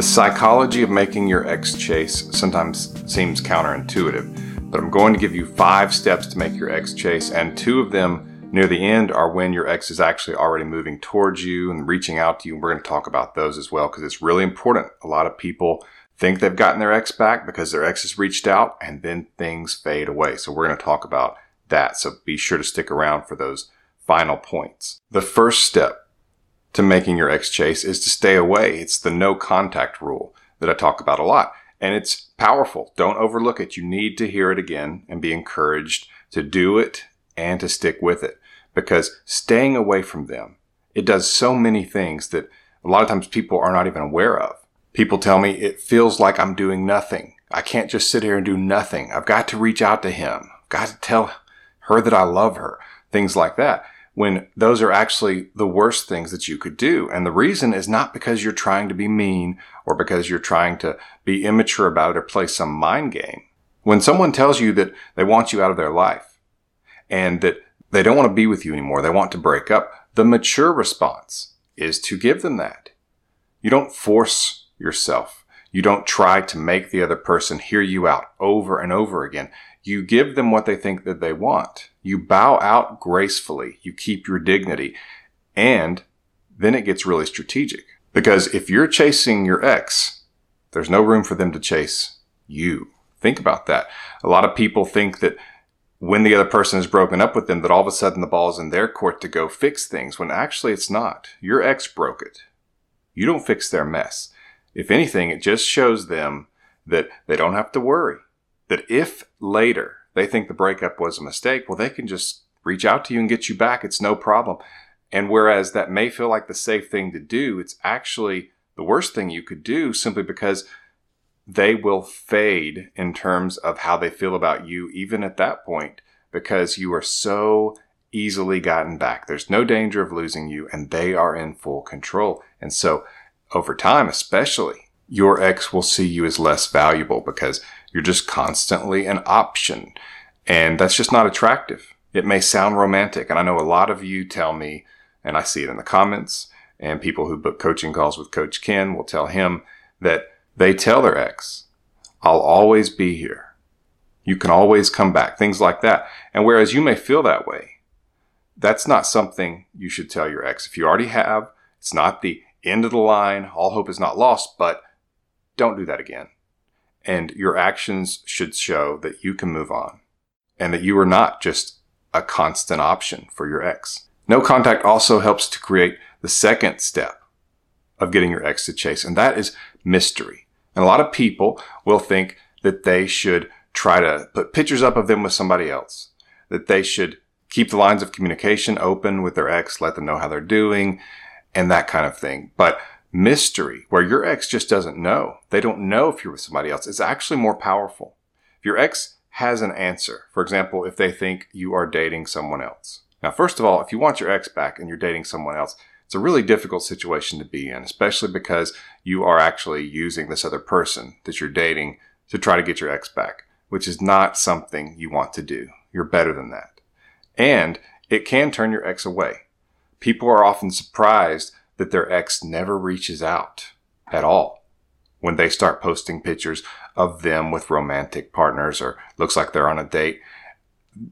The psychology of making your ex chase sometimes seems counterintuitive, but I'm going to give you five steps to make your ex chase, and two of them near the end are when your ex is actually already moving towards you and reaching out to you. We're going to talk about those as well because it's really important. A lot of people think they've gotten their ex back because their ex has reached out and then things fade away. So we're going to talk about that. So be sure to stick around for those final points. The first step to making your ex chase is to stay away. It's the no contact rule that I talk about a lot. And it's powerful. Don't overlook it. You need to hear it again and be encouraged to do it and to stick with it because staying away from them, it does so many things that a lot of times people are not even aware of. People tell me it feels like I'm doing nothing. I can't just sit here and do nothing. I've got to reach out to him. Got to tell her that I love her. Things like that when those are actually the worst things that you could do. And the reason is not because you're trying to be mean or because you're trying to be immature about it or play some mind game. When someone tells you that they want you out of their life and that they don't want to be with you anymore, they want to break up, the mature response is to give them that. You don't force yourself. You don't try to make the other person hear you out over and over again. You give them what they think that they want. You bow out gracefully. You keep your dignity. And then it gets really strategic. Because if you're chasing your ex, there's no room for them to chase you. Think about that. A lot of people think that when the other person has broken up with them, that all of a sudden the ball's in their court to go fix things, when actually it's not. Your ex broke it. You don't fix their mess. If anything, it just shows them that they don't have to worry. That if later they think the breakup was a mistake, well, they can just reach out to you and get you back. It's no problem. And whereas that may feel like the safe thing to do, it's actually the worst thing you could do simply because they will fade in terms of how they feel about you, even at that point, because you are so easily gotten back. There's no danger of losing you, and they are in full control. And so, over time, especially, your ex will see you as less valuable because you're just constantly an option. And that's just not attractive. It may sound romantic. And I know a lot of you tell me, and I see it in the comments, and people who book coaching calls with Coach Ken will tell him that they tell their ex, I'll always be here. You can always come back, things like that. And whereas you may feel that way, that's not something you should tell your ex. If you already have, it's not the end of the line, all hope is not lost, but don't do that again and your actions should show that you can move on and that you are not just a constant option for your ex. No contact also helps to create the second step of getting your ex to chase, and that is mystery. And a lot of people will think that they should try to put pictures up of them with somebody else, that they should keep the lines of communication open with their ex, let them know how they're doing, and that kind of thing. But mystery where your ex just doesn't know. They don't know if you're with somebody else. It's actually more powerful. If your ex has an answer, for example, if they think you are dating someone else. Now, first of all, if you want your ex back and you're dating someone else, it's a really difficult situation to be in, especially because you are actually using this other person that you're dating to try to get your ex back, which is not something you want to do. You're better than that. And it can turn your ex away. People are often surprised that their ex never reaches out at all when they start posting pictures of them with romantic partners or looks like they're on a date.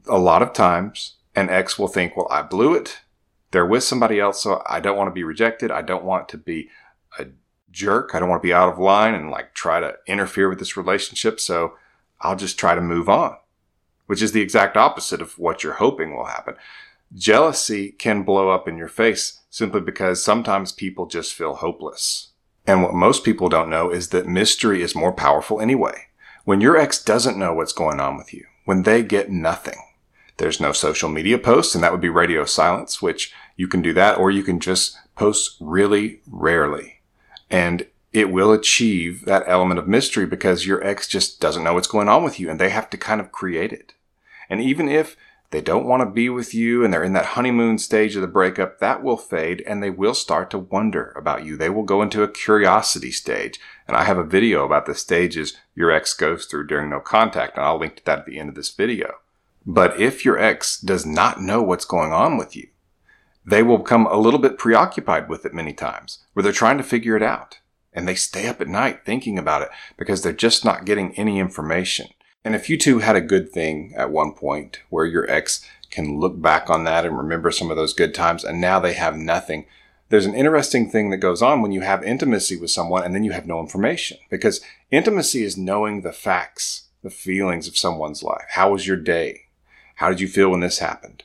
A lot of times, an ex will think, well, I blew it. They're with somebody else, so I don't want to be rejected. I don't want to be a jerk. I don't want to be out of line and like try to interfere with this relationship. So I'll just try to move on, which is the exact opposite of what you're hoping will happen. Jealousy can blow up in your face simply because sometimes people just feel hopeless. And what most people don't know is that mystery is more powerful anyway. When your ex doesn't know what's going on with you, when they get nothing, there's no social media posts, and that would be radio silence, which you can do that, or you can just post really rarely. And it will achieve that element of mystery because your ex just doesn't know what's going on with you and they have to kind of create it. And even if they don't want to be with you and they're in that honeymoon stage of the breakup, that will fade and they will start to wonder about you. They will go into a curiosity stage. And I have a video about the stages your ex goes through during no contact, and I'll link to that at the end of this video. But if your ex does not know what's going on with you, they will become a little bit preoccupied with it many times, where they're trying to figure it out. and they stay up at night thinking about it because they're just not getting any information. And if you two had a good thing at one point where your ex can look back on that and remember some of those good times and now they have nothing, there's an interesting thing that goes on when you have intimacy with someone and then you have no information because intimacy is knowing the facts, the feelings of someone's life. How was your day? How did you feel when this happened?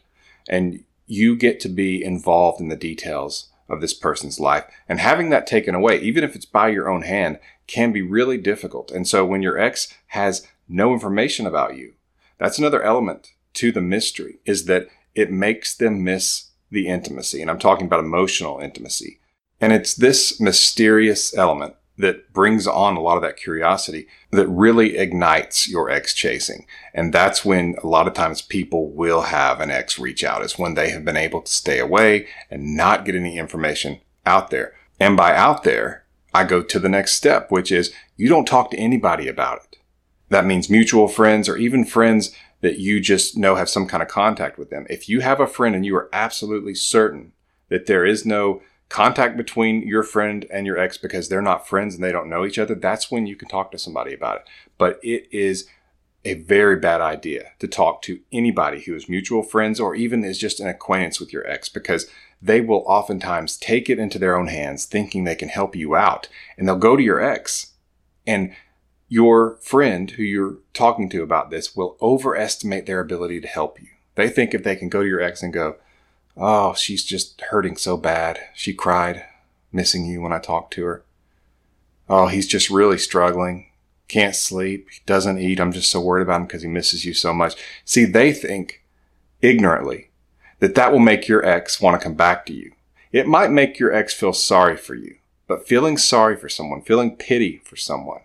And you get to be involved in the details of this person's life. And having that taken away, even if it's by your own hand, can be really difficult. And so when your ex has no information about you, that's another element to the mystery is that it makes them miss the intimacy. And I'm talking about emotional intimacy. And it's this mysterious element that brings on a lot of that curiosity that really ignites your ex chasing. And that's when a lot of times people will have an ex reach out is when they have been able to stay away and not get any information out there. And by out there, I go to the next step, which is you don't talk to anybody about it. That means mutual friends or even friends that you just know have some kind of contact with them. If you have a friend and you are absolutely certain that there is no contact between your friend and your ex because they're not friends and they don't know each other, that's when you can talk to somebody about it. But it is a very bad idea to talk to anybody who is mutual friends or even is just an acquaintance with your ex because they will oftentimes take it into their own hands thinking they can help you out and they'll go to your ex and your friend who you're talking to about this will overestimate their ability to help you. They think if they can go to your ex and go, Oh, she's just hurting so bad. She cried, missing you when I talked to her. Oh, he's just really struggling. Can't sleep. Doesn't eat. I'm just so worried about him because he misses you so much. See, they think ignorantly that that will make your ex want to come back to you. It might make your ex feel sorry for you, but feeling sorry for someone, feeling pity for someone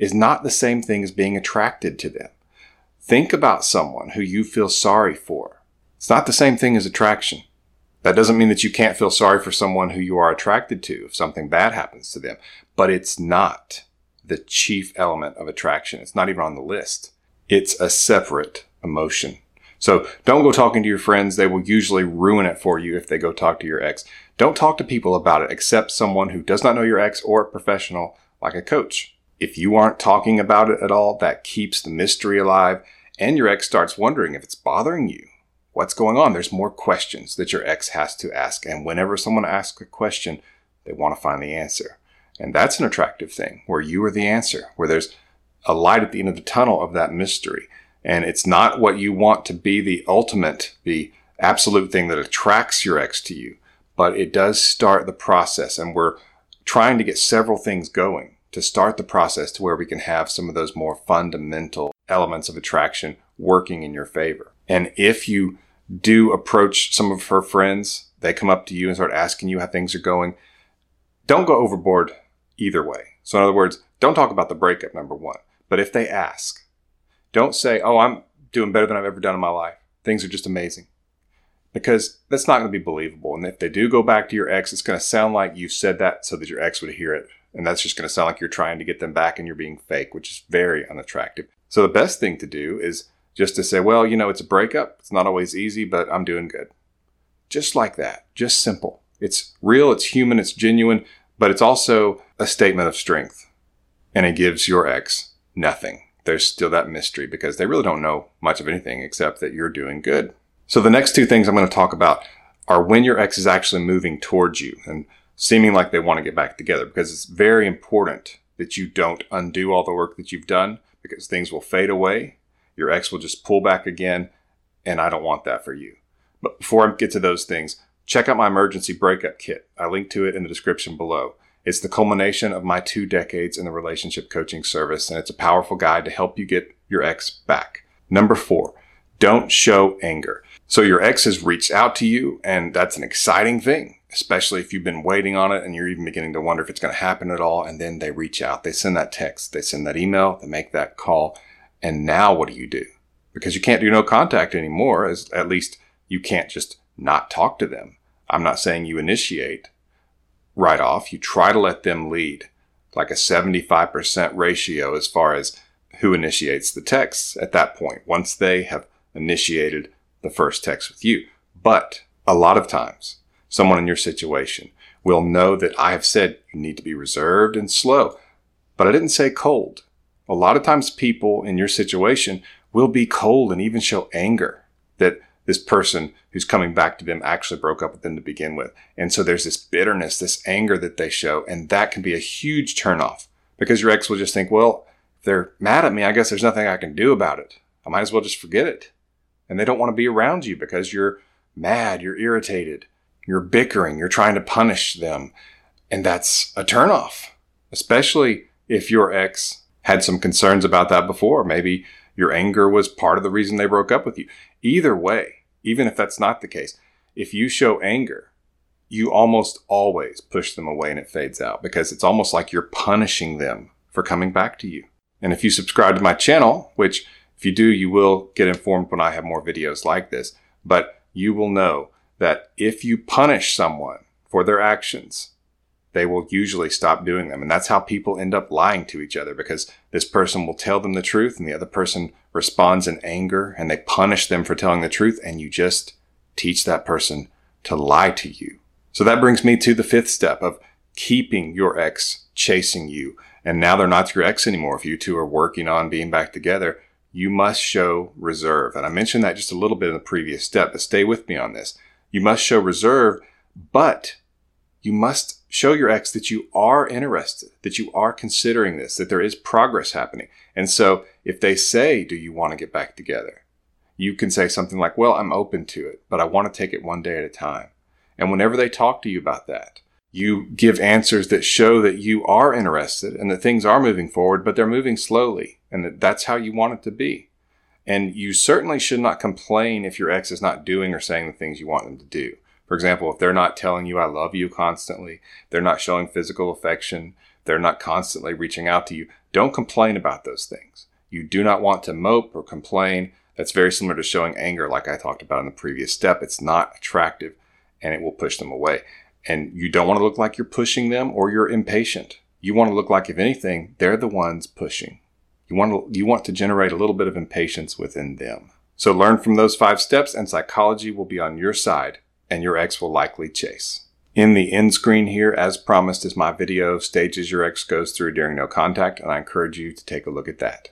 is not the same thing as being attracted to them. Think about someone who you feel sorry for it's not the same thing as attraction. That doesn't mean that you can't feel sorry for someone who you are attracted to if something bad happens to them, but it's not the chief element of attraction. It's not even on the list. It's a separate emotion. So don't go talking to your friends. They will usually ruin it for you if they go talk to your ex. Don't talk to people about it except someone who does not know your ex or a professional like a coach. If you aren't talking about it at all, that keeps the mystery alive and your ex starts wondering if it's bothering you what's going on. There's more questions that your ex has to ask. And whenever someone asks a question, they want to find the answer. And that's an attractive thing where you are the answer, where there's a light at the end of the tunnel of that mystery. And it's not what you want to be the ultimate, the absolute thing that attracts your ex to you, but it does start the process. And we're trying to get several things going to start the process to where we can have some of those more fundamental elements of attraction working in your favor. And if you do approach some of her friends, they come up to you and start asking you how things are going, don't go overboard either way. So, in other words, don't talk about the breakup, number one. But if they ask, don't say, oh, I'm doing better than I've ever done in my life. Things are just amazing. Because that's not going to be believable. And if they do go back to your ex, it's going to sound like you said that so that your ex would hear it. And that's just going to sound like you're trying to get them back and you're being fake, which is very unattractive. So the best thing to do is just to say, well, you know, it's a breakup. It's not always easy, but I'm doing good. Just like that. Just simple. It's real, it's human, it's genuine, but it's also a statement of strength. And it gives your ex nothing. There's still that mystery because they really don't know much of anything except that you're doing good. So the next two things I'm going to talk about are when your ex is actually moving towards you and seeming like they want to get back together because it's very important that you don't undo all the work that you've done because things will fade away your ex will just pull back again, and I don't want that for you. But before I get to those things, check out my emergency breakup kit. I link to it in the description below. It's the culmination of my two decades in the relationship coaching service, and it's a powerful guide to help you get your ex back. Number four, don't show anger. So your ex has reached out to you, and that's an exciting thing, especially if you've been waiting on it and you're even beginning to wonder if it's going to happen at all. And then they reach out, they send that text, they send that email, they make that call, and now what do you do? Because you can't do no contact anymore, as at least you can't just not talk to them. I'm not saying you initiate right off. You try to let them lead, like a 75% ratio as far as who initiates the texts at that point, once they have initiated the first text with you. But a lot of times, someone in your situation will know that I have said you need to be reserved and slow, but I didn't say cold. A lot of times people in your situation will be cold and even show anger that this person who's coming back to them actually broke up with them to begin with. And so there's this bitterness, this anger that they show, and that can be a huge turnoff because your ex will just think, well, they're mad at me, I guess there's nothing I can do about it. I might as well just forget it. And they don't want to be around you because you're mad, you're irritated, you're bickering, you're trying to punish them. And that's a turnoff, especially if your ex had some concerns about that before. Maybe your anger was part of the reason they broke up with you. Either way, even if that's not the case, if you show anger, you almost always push them away and it fades out because it's almost like you're punishing them for coming back to you. And if you subscribe to my channel, which if you do, you will get informed when I have more videos like this, but you will know that if you punish someone for their actions, they will usually stop doing them. And that's how people end up lying to each other because this person will tell them the truth and the other person responds in anger and they punish them for telling the truth. And you just teach that person to lie to you. So that brings me to the fifth step of keeping your ex chasing you. And now they're not your ex anymore. If you two are working on being back together, you must show reserve. And I mentioned that just a little bit in the previous step, but stay with me on this. You must show reserve, but you must show your ex that you are interested, that you are considering this, that there is progress happening. And so if they say, Do you want to get back together? You can say something like, Well, I'm open to it, but I want to take it one day at a time. And whenever they talk to you about that, you give answers that show that you are interested and that things are moving forward, but they're moving slowly and that that's how you want it to be. And you certainly should not complain if your ex is not doing or saying the things you want them to do. For example, if they're not telling you I love you constantly, they're not showing physical affection, they're not constantly reaching out to you, don't complain about those things. You do not want to mope or complain. That's very similar to showing anger, like I talked about in the previous step. It's not attractive and it will push them away. And you don't want to look like you're pushing them or you're impatient. You want to look like, if anything, they're the ones pushing. You want to, you want to generate a little bit of impatience within them. So learn from those five steps and psychology will be on your side and your ex will likely chase. In the end screen here, as promised, is my video, of Stages Your Ex Goes Through During No Contact, and I encourage you to take a look at that.